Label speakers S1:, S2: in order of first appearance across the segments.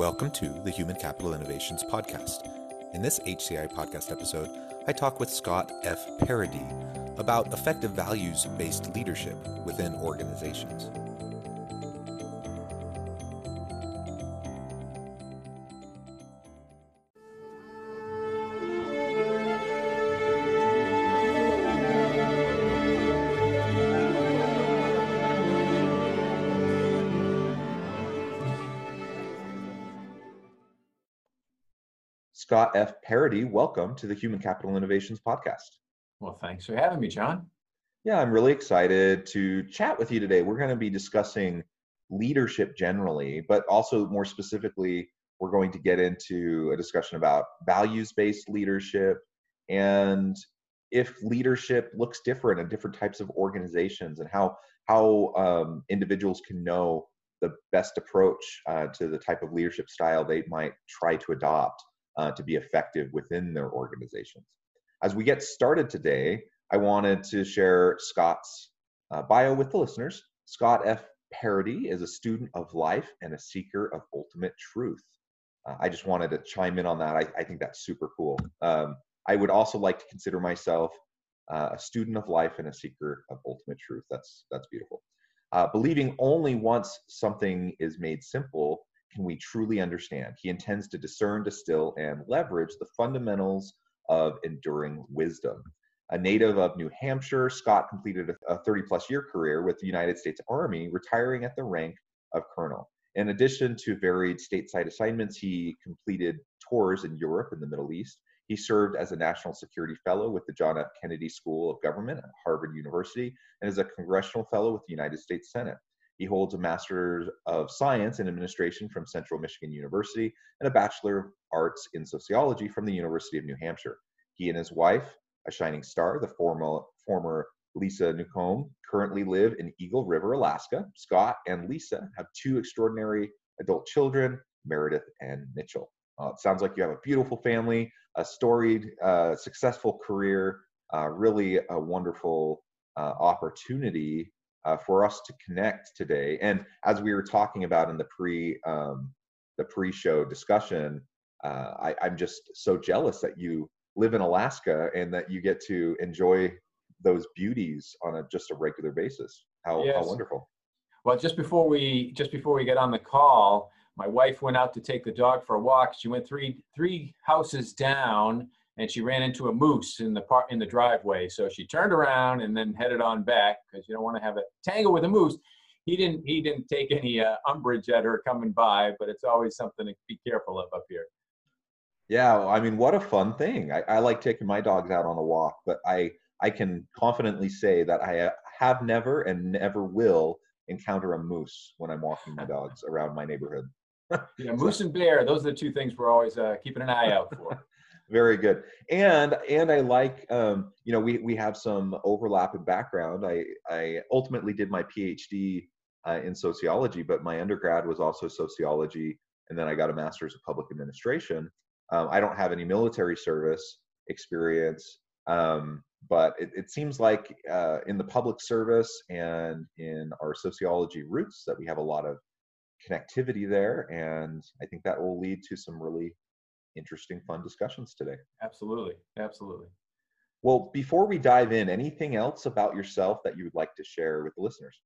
S1: Welcome to the Human Capital Innovations Podcast. In this HCI podcast episode, I talk with Scott F. Paradis about effective values based leadership within organizations. Scott F. Paradis, welcome to the Human Capital Innovations Podcast.
S2: Well, thanks for having me, John.
S1: Yeah, I'm really excited to chat with you today. We're going to be discussing leadership generally, but also more specifically, we're going to get into a discussion about values based leadership and if leadership looks different in different types of organizations and how how um, individuals can know the best approach uh, to the type of leadership style they might try to adopt uh, to be effective within their organizations. As we get started today, I wanted to share Scott's uh, bio with the listeners. Scott F. Paradis is a student of life and a seeker of ultimate truth. Uh, I just wanted to chime in on that. I, I think that's super cool. Um, I would also like to consider myself uh, a student of life and a seeker of ultimate truth. That's that's beautiful. Uh, believing only once something is made simple can we truly understand? He intends to discern, distill, and leverage the fundamentals of enduring wisdom. A native of New Hampshire, Scott completed a 30 plus year career with the United States Army, retiring at the rank of colonel. In addition to varied stateside assignments, he completed tours in Europe and the Middle East. He served as a National Security Fellow with the John F. Kennedy School of Government at Harvard University and as a Congressional Fellow with the United States Senate. He holds a Master of Science in Administration from Central Michigan University and a Bachelor of Arts in Sociology from the University of New Hampshire. He and his wife, a shining star, the former, former Lisa Newcombe, currently live in Eagle River, Alaska. Scott and Lisa have two extraordinary adult children, Merideth and Mitchell. Uh, it sounds like you have a beautiful family, a storied, uh, successful career, uh, really a wonderful uh, opportunity uh, for us to connect today. And as we were talking about in the pre um, the pre-show discussion, uh, I, I'm just so jealous that you live in Alaska and that you get to enjoy those beauties on a just a regular basis. How, yes. how wonderful!
S2: Well, just before we just before we get on the call, my wife went out to take the dog for a walk. She went three three houses down and she ran into a moose in the park in the driveway. So she turned around and then headed on back because you don't want to have a tangle with a moose. He didn't he didn't take any uh, umbrage at her coming by, but it's always something to be careful of up here.
S1: Yeah, I mean, what a fun thing. I, I like taking my dogs out on a walk, but I I can confidently say that I uh, have never and never will encounter a moose when I'm walking my dogs around my neighborhood.
S2: yeah, moose and bear, those are the two things we're always uh, keeping an eye out for.
S1: Very good. And and i like um, you know we we have some overlap in background. I i ultimately did my phd uh, in sociology but my undergrad was also sociology and then i got a master's of public administration. Um, i don't have any military service experience um, but it, it, seems like uh, in the public service and in our sociology roots that we have a lot of connectivity there and i think that will lead to some really interesting, fun discussions today.
S2: Absolutely. Absolutely.
S1: Well, before we dive in, anything else about yourself that you would like to share with the listeners?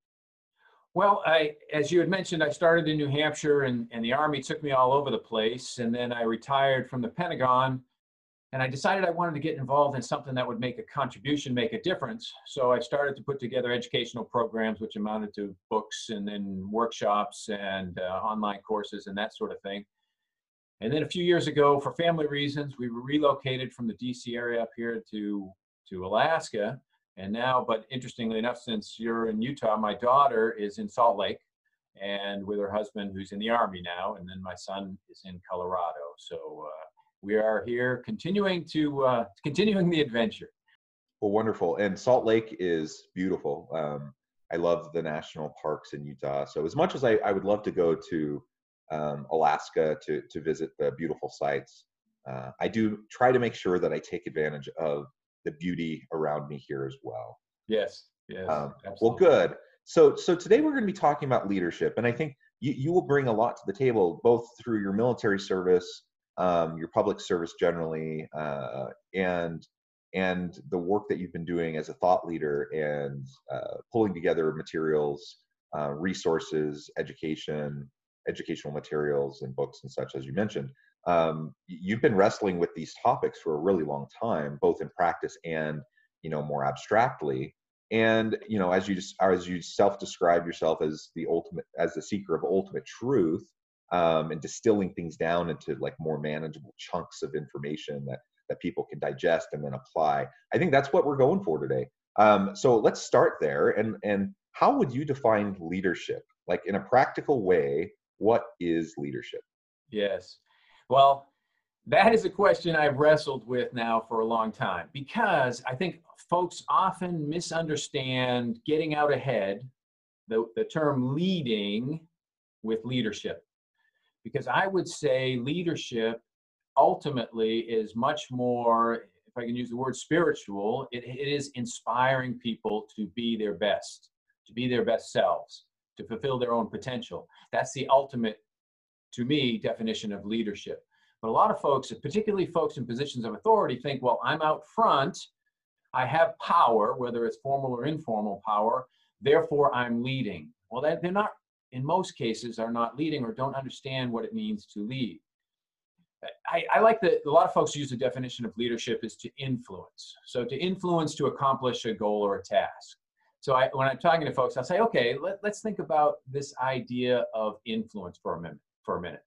S2: Well, I, as you had mentioned, I started in New Hampshire and, and the Army took me all over the place. And then I retired from the Pentagon and I decided I wanted to get involved in something that would make a contribution, make a difference. So I started to put together educational programs, which amounted to books and then workshops and uh, online courses and that sort of thing. And then a few years ago, for family reasons, we relocated from the DC area up here to, to Alaska. And now, but interestingly enough, since you're in Utah, my daughter is in Salt Lake. and with her husband who's in the army now and then my son is in colorado so uh, we are here continuing to uh, continuing the adventure
S1: well wonderful and salt lake is beautiful um, i love the national parks in utah so as much as i, I would love to go to um, alaska to, to visit the beautiful sites. Uh, i do try to make sure that i take advantage of the beauty around me here as well.
S2: Yes yes um,
S1: well good. So, so today we're going to be talking about leadership, and I think you, you will bring a lot to the table, both through your military service, um, your public service generally, uh, and and the work that you've been doing as a thought leader and uh, pulling together materials, uh, resources, education, educational materials, and books and such, as you mentioned. Um, you've been wrestling with these topics for a really long time, both in practice and you know more abstractly. And you know as you just as you self-describe yourself as the ultimate as the seeker of ultimate truth um, and distilling things down into like more manageable chunks of information that that people can digest and then apply i think that's what we're going for today. Um, so let's start there. And and how would you define leadership? Like in a practical way what is leadership?
S2: Yes. Well that is a question I've wrestled with now for a long time because I think folks often misunderstand getting out ahead, the, the term leading with leadership. Because I would say leadership ultimately is much more, if I can use the word spiritual, it, it is inspiring people to be their best, to be their best selves, to fulfill their own potential. That's the ultimate, to me, definition of leadership. But a lot of folks, particularly folks in positions of authority, think, well, I'm out front I have power, whether it's formal or informal power, therefore I'm leading. Well, they're not, in most cases, are not leading or don't understand what it means to lead. I, I, like that a lot of folks use the definition of leadership is to influence. So to influence to accomplish a goal or a task. So I, when I'm talking to folks, I'll say, okay, let, us think about this idea of influence for a minute. For a minute.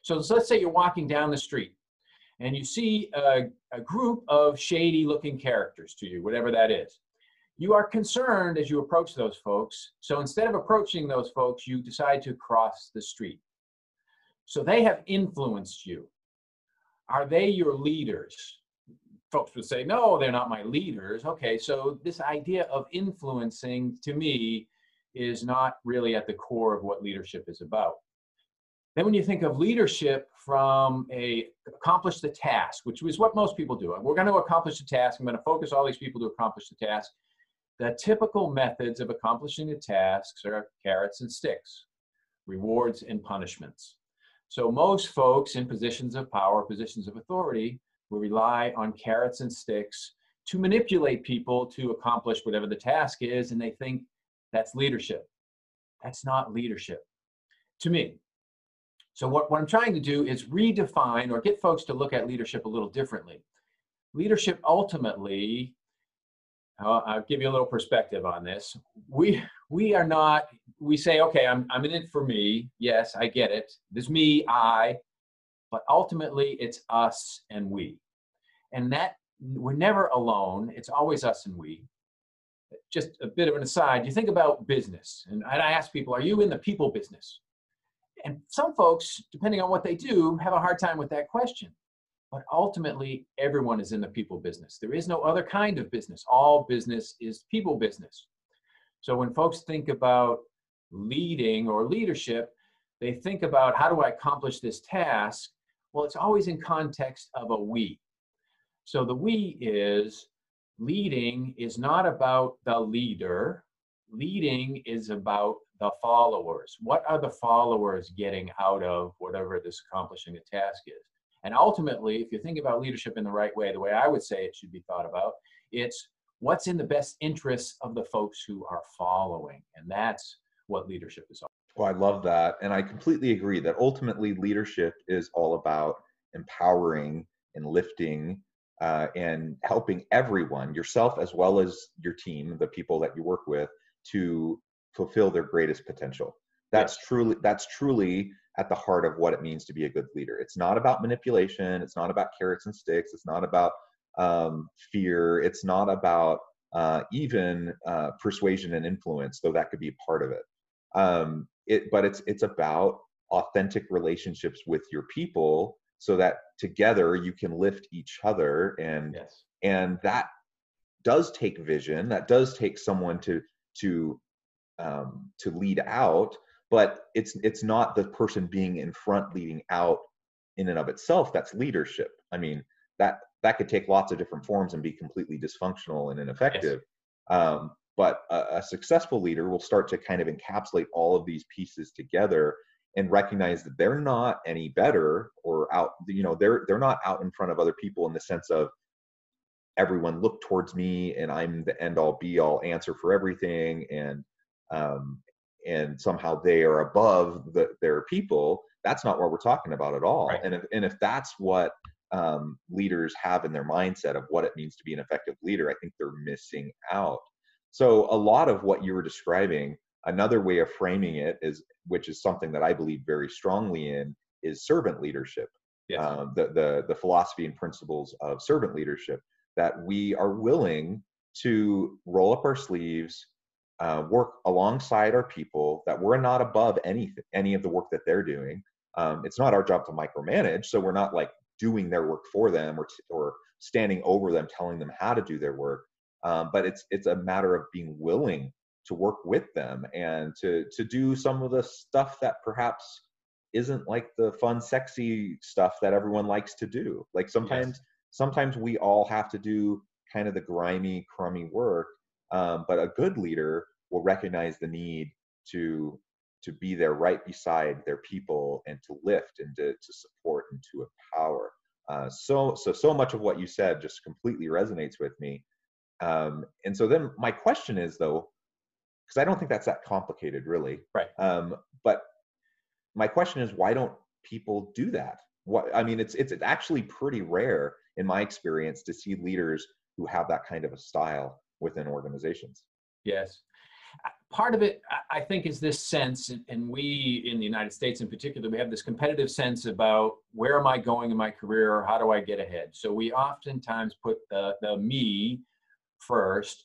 S2: So, so let's say you're walking down the street and you see a, a group of shady looking characters to you, whatever that is. You are concerned as you approach those folks. So instead of approaching those folks, you decide to cross the street. So they have influenced you. Are they your leaders? Folks would say, no, they're not my leaders. Okay, so this idea of influencing to me is not really at the core of what leadership is about. Then when you think of leadership from a accomplish the task, which is what most people do. Uh, we're going to accomplish the task. I'm going to focus all these people to accomplish the task. The typical methods of accomplishing the tasks are carrots and sticks, rewards and punishments. So most folks in positions of power, positions of authority, will rely on carrots and sticks to manipulate people to accomplish whatever the task is, and they think that's leadership. That's not leadership. To me, so what, what I'm trying to do is redefine or get folks to look at leadership a little differently. Leadership ultimately, uh, I'll give you a little perspective on this. We we are not. We say, okay, I'm I'm in it for me. Yes, I get it. There's me, I, but ultimately it's us and we, and that we're never alone. It's always us and we. Just a bit of an aside. You think about business, and I ask people, are you in the people business? And some folks, depending on what they do, have a hard time with that question. But ultimately, everyone is in the people business. There is no other kind of business. All business is people business. So when folks think about leading or leadership, they think about how do I accomplish this task? Well, it's always in context of a we. So the we is leading is not about the leader. Leading is about the followers. What are the followers getting out of whatever this accomplishing a task is? And ultimately, if you think about leadership in the right way, the way I would say it should be thought about, it's what's in the best interests of the folks who are following. And that's what leadership is all
S1: well, I love that. And I completely agree that ultimately leadership is all about empowering and lifting uh, and helping everyone, yourself as well as your team, the people that you work with, to fulfill their greatest potential. That's yes. truly that's truly at the heart of what it means to be a good leader. It's not about manipulation. It's not about carrots and sticks. It's not about um, fear. It's not about uh, even uh, persuasion and influence, though that could be part of it. Um, it but it's it's about authentic relationships with your people so that together you can lift each other and
S2: Yes.
S1: and that does take vision that does take someone to to um, to lead out but it's it's not the person being in front leading out in and of itself that's leadership. I mean that that could take lots of different forms and be completely dysfunctional and ineffective. Um, but a, a successful leader will start to kind of encapsulate all of these pieces together and recognize that they're not any better or out you know they're they're not out in front of other people in the sense of everyone look towards me and i'm the end all be all answer for everything and um and somehow they are above the, their people that's not what we're talking about at all
S2: Right.
S1: and if and if that's what um, leaders have in their mindset of what it means to be an effective leader i think they're missing out so a lot of what you were describing another way of framing it is which is something that i believe very strongly in is servant leadership.
S2: Yes.
S1: um, the, the the philosophy and principles of servant leadership that we are willing to roll up our sleeves uh, work alongside our people that we're not above anything any of the work that they're doing. Um, it's not our job to micromanage so we're not like doing their work for them or t- or standing over them telling them how to do their work um, but it's it's a matter of being willing to work with them and to to do some of the stuff that perhaps isn't like the fun sexy stuff that everyone likes to do. Like sometimes sometimes we all have to do kind of the grimy crummy work um, but a good leader will recognize the need to to be there right beside their people and to lift and to, to support and to empower. Uh, so so so much of what you said just completely resonates with me um, and so then my question is though because i don't think that's that complicated really
S2: Right.
S1: um, but my question is why don't people do that what i mean it's it's actually pretty rare in my experience to see leaders who have that kind of a style within organizations
S2: Yes. Uh, Part of it, I- think, is this sense, and- and we in the United States in particular, we have this competitive sense about where am I going in my career or how do I get ahead. So we oftentimes put the, the me first,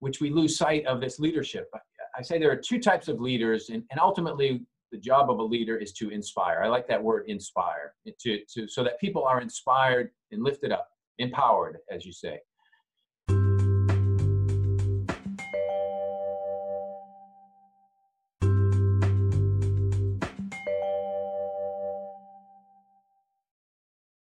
S2: which we lose sight of this leadership. I- say there are two types of leaders, and, and ultimately, the job of a leader is to inspire. I like that word inspire, to, to, so that people are inspired and lifted up, empowered, as you say.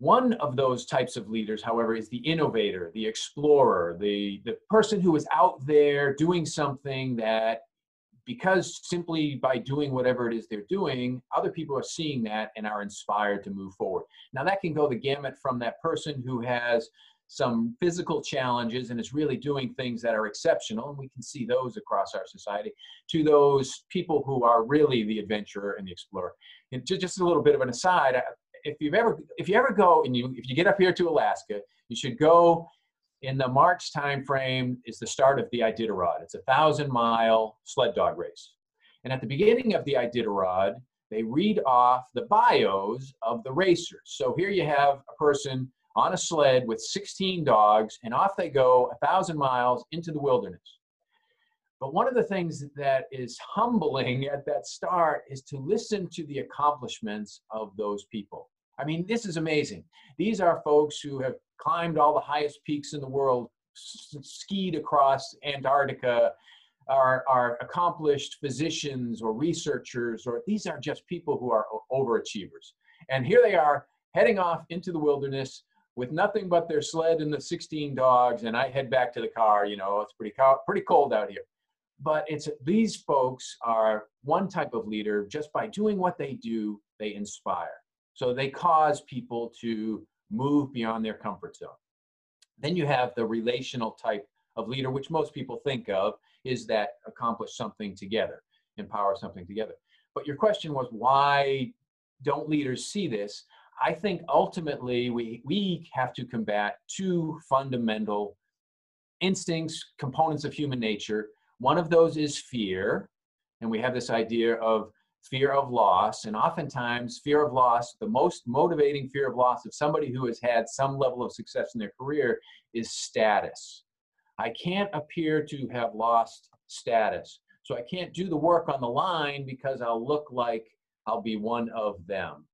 S2: One of those types of leaders, however, is the innovator, the explorer, the, the person who is out there doing something that, because simply by doing whatever it is they're doing, other people are seeing that and are inspired to move forward. Now, that can go the gamut from that person who has some physical challenges and is really doing things that are exceptional, and we can see those across our society, to those people who are really the adventurer and the explorer. And just a little bit of an aside, if you've ever if you ever go and you if you get up here to Alaska, you should go in the March timeframe is the start of the Iditarod. It's a thousand mile sled dog race. And at the beginning of the Iditarod, they read off the bios of the racers. So here you have a person on a sled with 16 dogs, and off they go a thousand miles into the wilderness. But one of the things that is humbling at that start is to listen to the accomplishments of those people. I mean, this is amazing. These are folks who have climbed all the highest peaks in the world, skied across Antarctica, are, are accomplished physicians or researchers, or these are just people who are overachievers. And here they are heading off into the wilderness with nothing but their sled and the 16 dogs. And I head back to the car. You know, it's pretty, co- pretty cold out here but it's these folks are one type of leader. Just by doing what they do they inspire. So they cause people to move beyond their comfort zone. Then you have the relational type of leader which most people think of is that accomplish something together empower something together. But your question was why don't leaders see this? I think ultimately we we have to combat two fundamental instincts components of human nature one of those is fear. And we have this idea of fear of loss. And oftentimes, fear of loss, the most motivating fear of loss of somebody who has had some level of success in their career is status. I can't appear to have lost status. So I can't do the work on the line because I'll look like I'll be one of them.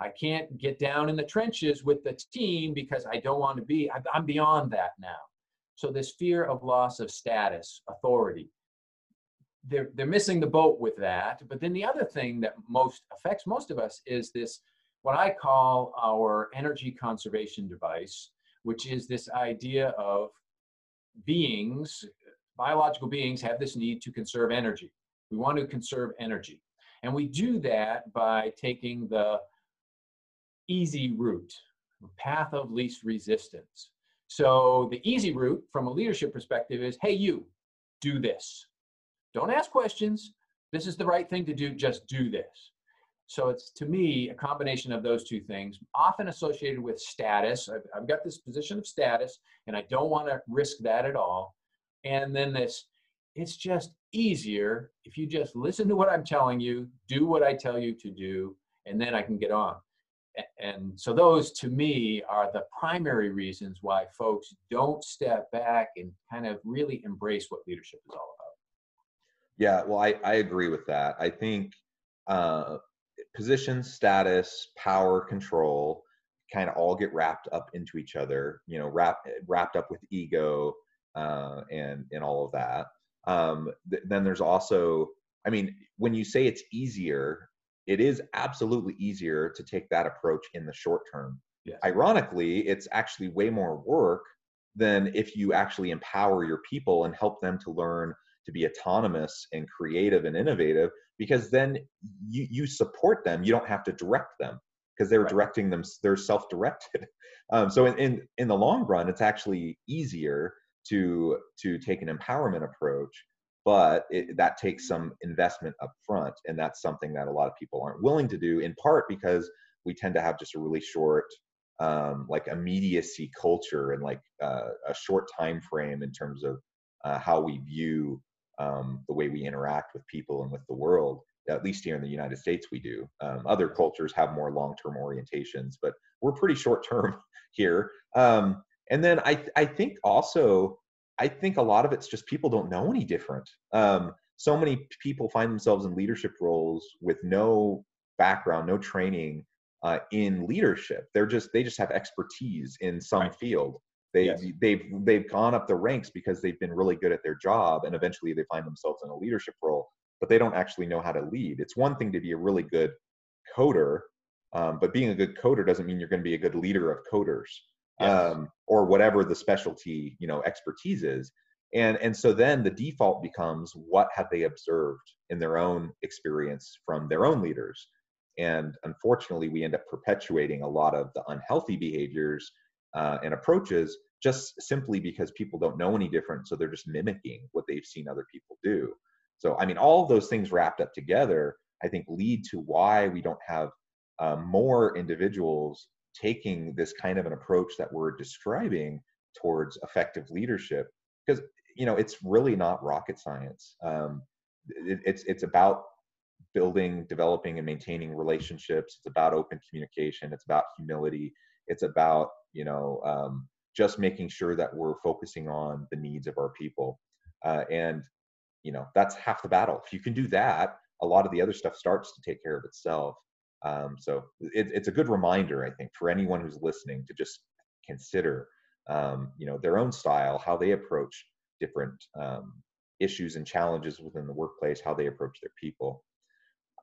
S2: I can't get down in the trenches with the team because I don't want to be, I'm beyond that now. So this fear of loss of status, authority, they're, they're missing the boat with that. But then the other thing that most affects most of us is this, what I call our energy conservation device, which is this idea of beings, biological beings have this need to conserve energy. We want to conserve energy. And we do that by taking the easy route, path of least resistance. So the easy route from a leadership perspective is, hey, you, do this. Don't ask questions. This is the right thing to do. Just do this. So it's to me a combination of those two things, often associated with status. I've, I've got this position of status, and I don't want to risk that at all. And then this, it's just easier if you just listen to what I'm telling you, do what I tell you to do, and then I can get on and so those to me are the primary reasons why folks don't step back and kind of really embrace what leadership is all about.
S1: Yeah well i, I agree with that. I think uh, position status power control kind of all get wrapped up into each other you know wrap, wrapped up with ego uh, and and all of that. Um, th- then there's also i mean when you say it's easier it is absolutely easier to take that approach in the short term. Yes. Ironically, it's actually way more work than if you actually empower your people and help them to learn to be autonomous and creative and innovative because then you, you support them you don't have to direct them because they're right. directing them they're self-directed um, so in, in in the long run it's actually easier to to take an empowerment approach but it, that takes some investment up front and that's something that a lot of people aren't willing to do in part because we tend to have just a really short um, like immediacy culture and like uh, a short time frame in terms of uh, how we view um, the way we interact with people and with the world at least here in the united states we do. Um, other cultures have more long-term orientations but we're pretty short-term here. Um, and then I, I think also I think a lot of it's just people don't know any different. Um, so many people find themselves in leadership roles with no background, no training uh, in leadership. They're just they just have expertise in some right. field. They yes. they've they've gone up the ranks because they've been really good at their job, and eventually they find themselves in a leadership role, but they don't actually know how to lead. It's one thing to be a really good coder, um, but being a good coder doesn't mean you're going to be a good leader of coders yes. um, or whatever the specialty you know expertise is and and so then the default becomes what have they observed in their own experience from their own leaders and unfortunately we end up perpetuating a lot of the unhealthy behaviors uh, and approaches just simply because people don't know any different so they're just mimicking what they've seen other people do so i mean all those things wrapped up together i think lead to why we don't have uh, more individuals taking this kind of an approach that we're describing towards effective leadership because you know it's really not rocket science. Um, it, it's it's about building developing and maintaining relationships. It's about open communication. It's about humility. It's about you know um, just making sure that we're focusing on the needs of our people. Uh, and you know that's half the battle. If you can do that a lot of the other stuff starts to take care of itself um, so it, it's a good reminder, I think, for anyone who's listening to just consider, um, you know, their own style, how they approach different um, issues and challenges within the workplace, how they approach their people.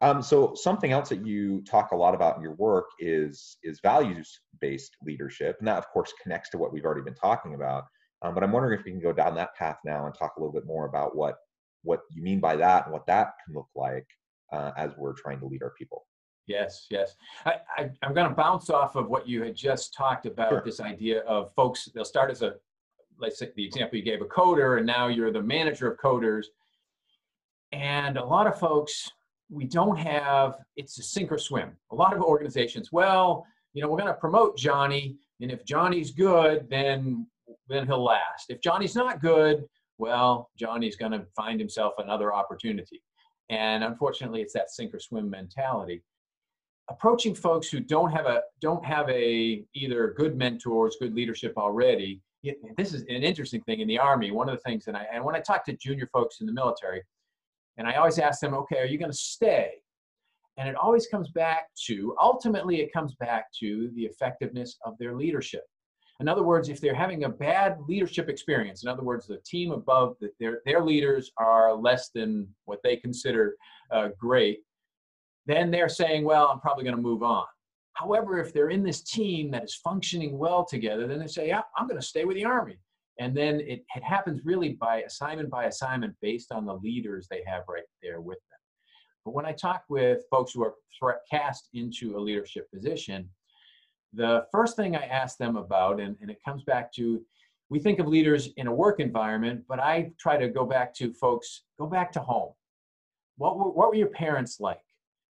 S1: Um, so something else that you talk a lot about in your work is is values-based leadership, and that of course connects to what we've already been talking about. Um, but I'm wondering if we can go down that path now and talk a little bit more about what what you mean by that and what that can look like uh, as we're trying to lead our people.
S2: Yes, yes. I, I, am going to bounce off of what you had just talked about sure. this idea of folks, they'll start as a, let's say the example you gave, a coder, and now you're the manager of coders. And a lot of folks, we don't have, it's a sink or swim. A lot of organizations, well, you know, we're going to promote Johnny, and if Johnny's good, then then he'll last. If Johnny's not good, well, Johnny's going to find himself another opportunity. And unfortunately, it's that sink or swim mentality approaching folks who don't have a don't have a either good mentors, good leadership already. This is an interesting thing in the army. One of the things, and I and when I talk to junior folks in the military, And I always ask them, okay, are you going to stay? And it always comes back to, ultimately, it comes back to the effectiveness of their leadership. In other words, if they're having a bad leadership experience, in other words, the team above, their, their leaders are less than what they consider uh, great, then they're saying, well, I'm probably going to move on. However, if they're in this team that is functioning well together, then they say, yeah, I'm going to stay with the Army. And then it, it happens really by assignment by assignment based on the leaders they have right there with them. But when I talk with folks who are cast into a leadership position, the first thing I ask them about, and, and it comes back to, we think of leaders in a work environment, but I try to go back to folks, go back to home. What were, what were your parents like?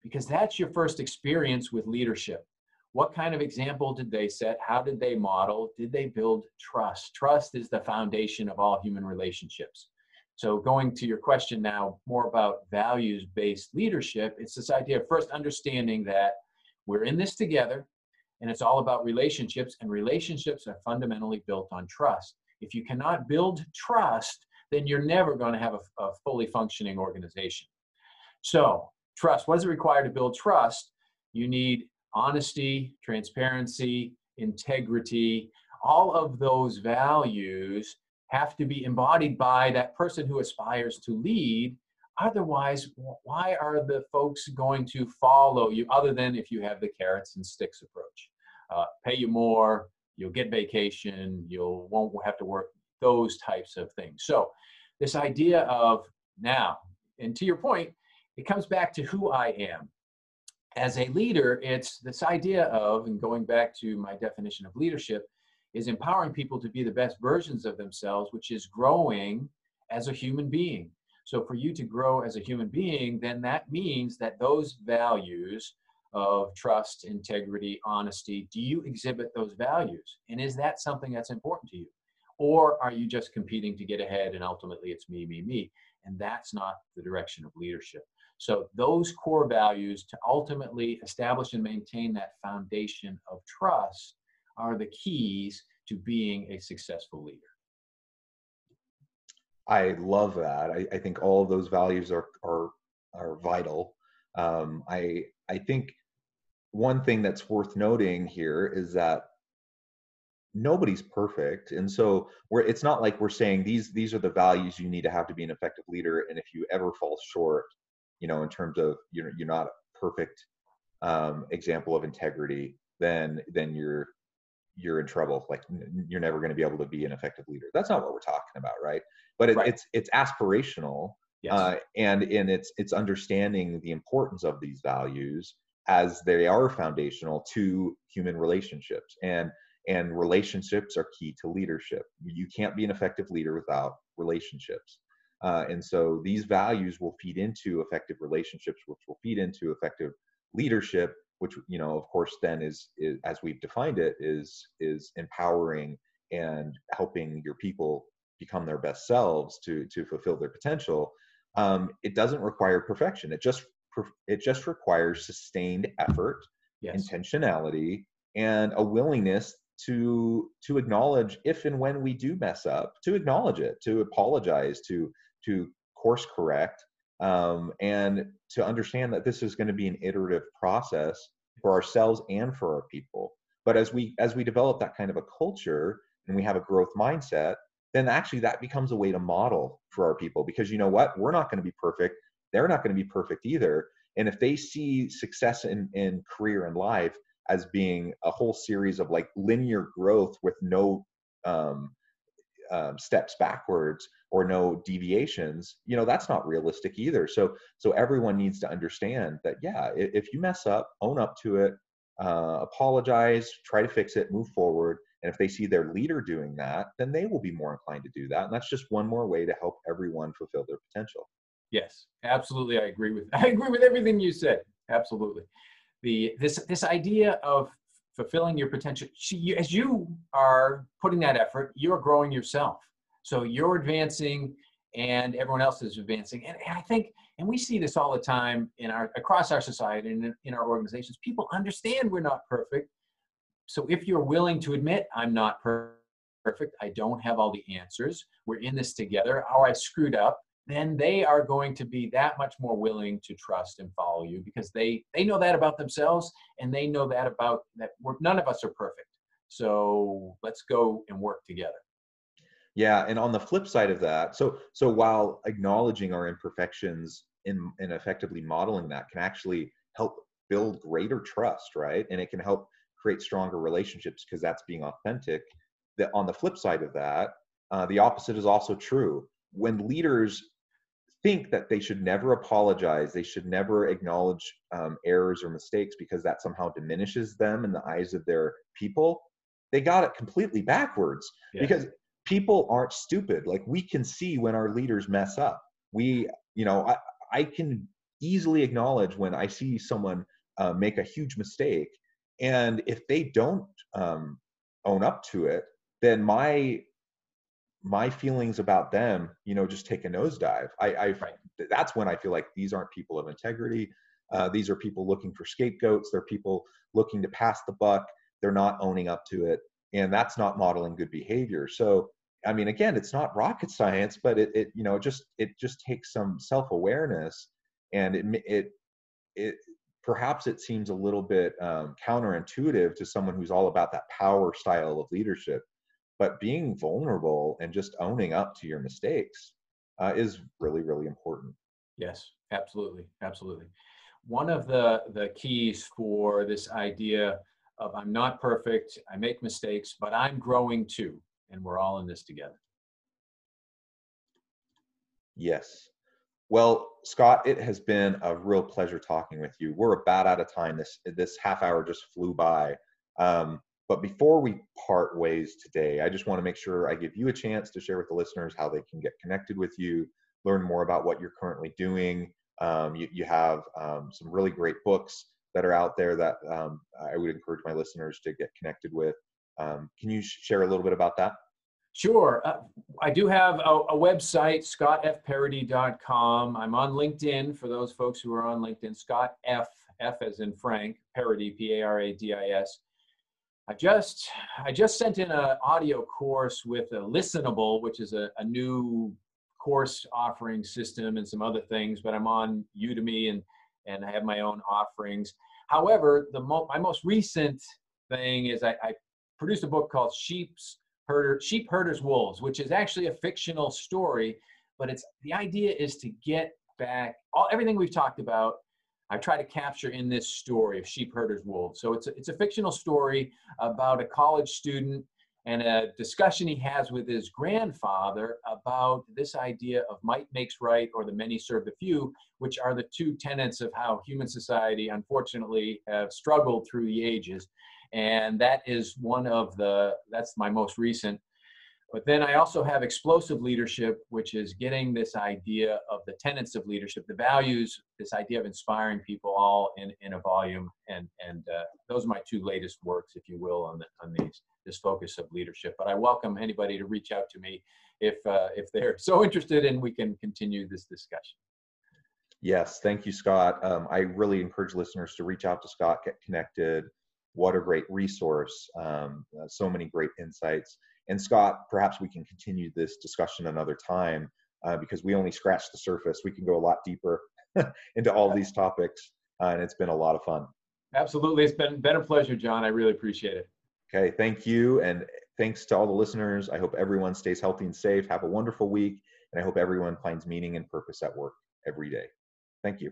S2: Because that's your first experience with leadership. What kind of example did they set? How did they model? Did they build trust? Trust is the foundation of all human relationships. So, going to your question now, more about values based leadership, it's this idea of first understanding that we're in this together and it's all about relationships, and relationships are fundamentally built on trust. If you cannot build trust, then you're never going to have a, a fully functioning organization. So, trust what does it require to build trust? You need honesty, transparency, integrity, all of those values have to be embodied by that person who aspires to lead. Otherwise, why are the folks going to follow you other than if you have the carrots and sticks approach? Uh, pay you more, you'll get vacation, you'll won't have to work, those types of things. So this idea of now, and to your point, it comes back to who I am. As a leader, it's this idea of, and going back to my definition of leadership, is empowering people to be the best versions of themselves, which is growing as a human being. So, for you to grow as a human being, then that means that those values of trust, integrity, honesty, do you exhibit those values? And is that something that's important to you? Or are you just competing to get ahead and ultimately it's me, me, me? And that's not the direction of leadership. So, those core values to ultimately establish and maintain that foundation of trust are the keys to being a successful leader.
S1: I love that. I, I think all of those values are are are vital. Um, I I think one thing that's worth noting here is that nobody's perfect and so we're it's not like we're saying these these are the values you need to have to be an effective leader and if you ever fall short you know in terms of you're you're not a perfect um, example of integrity then then you're you're in trouble. Like you're never going to be able to be an effective leader. That's not what we're talking about right? But it, right. it's it's aspirational yes. uh, and and it's it's understanding the importance of these values as they are foundational to human relationships. And and relationships are key to leadership. You can't be an effective leader without relationships uh, and so these values will feed into effective relationships which will feed into effective leadership which you know of course then is, is as we've defined it is is empowering and helping your people become their best selves to to fulfill their potential um, it doesn't require perfection it just it just requires sustained effort yes. intentionality and a willingness to to acknowledge if and when we do mess up to acknowledge it to apologize to to course correct um, and to understand that this is going to be an iterative process for ourselves and for our people. But as we as we develop that kind of a culture and we have a growth mindset then actually that becomes a way to model for our people because you know what? We're not going to be perfect. They're not going to be perfect either. And if they see success in in career and life as being a whole series of like linear growth with no um, um, steps backwards or no deviations you know that's not realistic either. So so everyone needs to understand that yeah if you mess up own up to it uh, apologize try to fix it move forward. And if they see their leader doing that then they will be more inclined to do that. And that's just one more way to help everyone fulfill their potential.
S2: Yes absolutely. I agree with i agree with everything you said. Absolutely. The this this idea of fulfilling your potential. as you are putting that effort, you're growing yourself. So you're advancing and everyone else is advancing. And, and I think, and we see this all the time in our, across our society and in, in our organizations, people understand we're not perfect. So if you're willing to admit, I'm not perfect, I don't have all the answers, we're in this together, or I screwed up, then they are going to be that much more willing to trust and follow you because they they know that about themselves and they know that about that none of us are perfect. So let's go and work together.
S1: Yeah and on the flip side of that so so while acknowledging our imperfections in and effectively modeling that can actually help build greater trust right? And it can help create stronger relationships because that's being authentic. That on the flip side of that uh, the opposite is also true. When leaders think that they should never apologize. They should never acknowledge um, errors or mistakes because that somehow diminishes them in the eyes of their people. They got it completely backwards yeah. because people aren't stupid. Like we can see when our leaders mess up. We you know i, I can easily acknowledge when i see someone uh, make a huge mistake. And if they don't um, own up to it then my my feelings about them, you know, just take a nosedive. I, I right. that's when I feel like these aren't people of integrity. Uh, these are people looking for scapegoats. They're people looking to pass the buck. They're not owning up to it, and that's not modeling good behavior. So, I mean, again, it's not rocket science, but it, it you know, just it just takes some self awareness, and it it it perhaps it seems a little bit um, counterintuitive to someone who's all about that power style of leadership but being vulnerable and just owning up to your mistakes uh, is really really important.
S2: Yes absolutely absolutely. One of the the keys for this idea of i'm not perfect i make mistakes but i'm growing too and we're all in this together.
S1: Yes. Well scott it has been a real pleasure talking with you. We're about out of time. This this half hour just flew by. Um, but before we part ways today, I just want to make sure I give you a chance to share with the listeners how they can get connected with you, learn more about what you're currently doing. Um, you, you, have um, some really great books that are out there that um, I would encourage my listeners to get connected with. Um, can you share a little bit about that?
S2: Sure. Uh, I do have a, a website, scottfparadis.com. I'm on LinkedIn for those folks who are on LinkedIn. Scott F, F as in Frank, Paradis, P A R A D I S. I just I just sent in an audio course with a listenable, which is a, a new course offering system and some other things, but I'm on Udemy and and I have my own offerings. However, the mo- my most recent thing is I, I produced a book called Sheep's Herder Sheep Herders Wolves, which is actually a fictional story, but it's the idea is to get back all everything we've talked about I try to capture in this story of Sheep Herders Wolves. So it's a, it's a fictional story about a college student and a discussion he has with his grandfather about this idea of might makes right or the many serve the few, which are the two tenets of how human society, unfortunately, have struggled through the ages. And that is one of the, that's my most recent but then I also have explosive leadership, which is getting this idea of the tenets of leadership, the values, this idea of inspiring people all in, in a volume. And, and uh, those are my two latest works, if you will, on, the, on these, this focus of leadership. But I welcome anybody to reach out to me if, uh, if they're so interested and we can continue this discussion.
S1: Yes, thank you, Scott. Um, I really encourage listeners to reach out to Scott, get connected. What a great resource. Um, uh, so many great insights. And Scott, perhaps we can continue this discussion another time uh, because we only scratched the surface. We can go a lot deeper into all these topics, uh, and it's been a lot of fun.
S2: Absolutely. It's been, been a pleasure, John. I really appreciate it.
S1: Okay. Thank you. And thanks to all the listeners. I hope everyone stays healthy and safe. Have a wonderful week. And I hope everyone finds meaning and purpose at work every day. Thank you.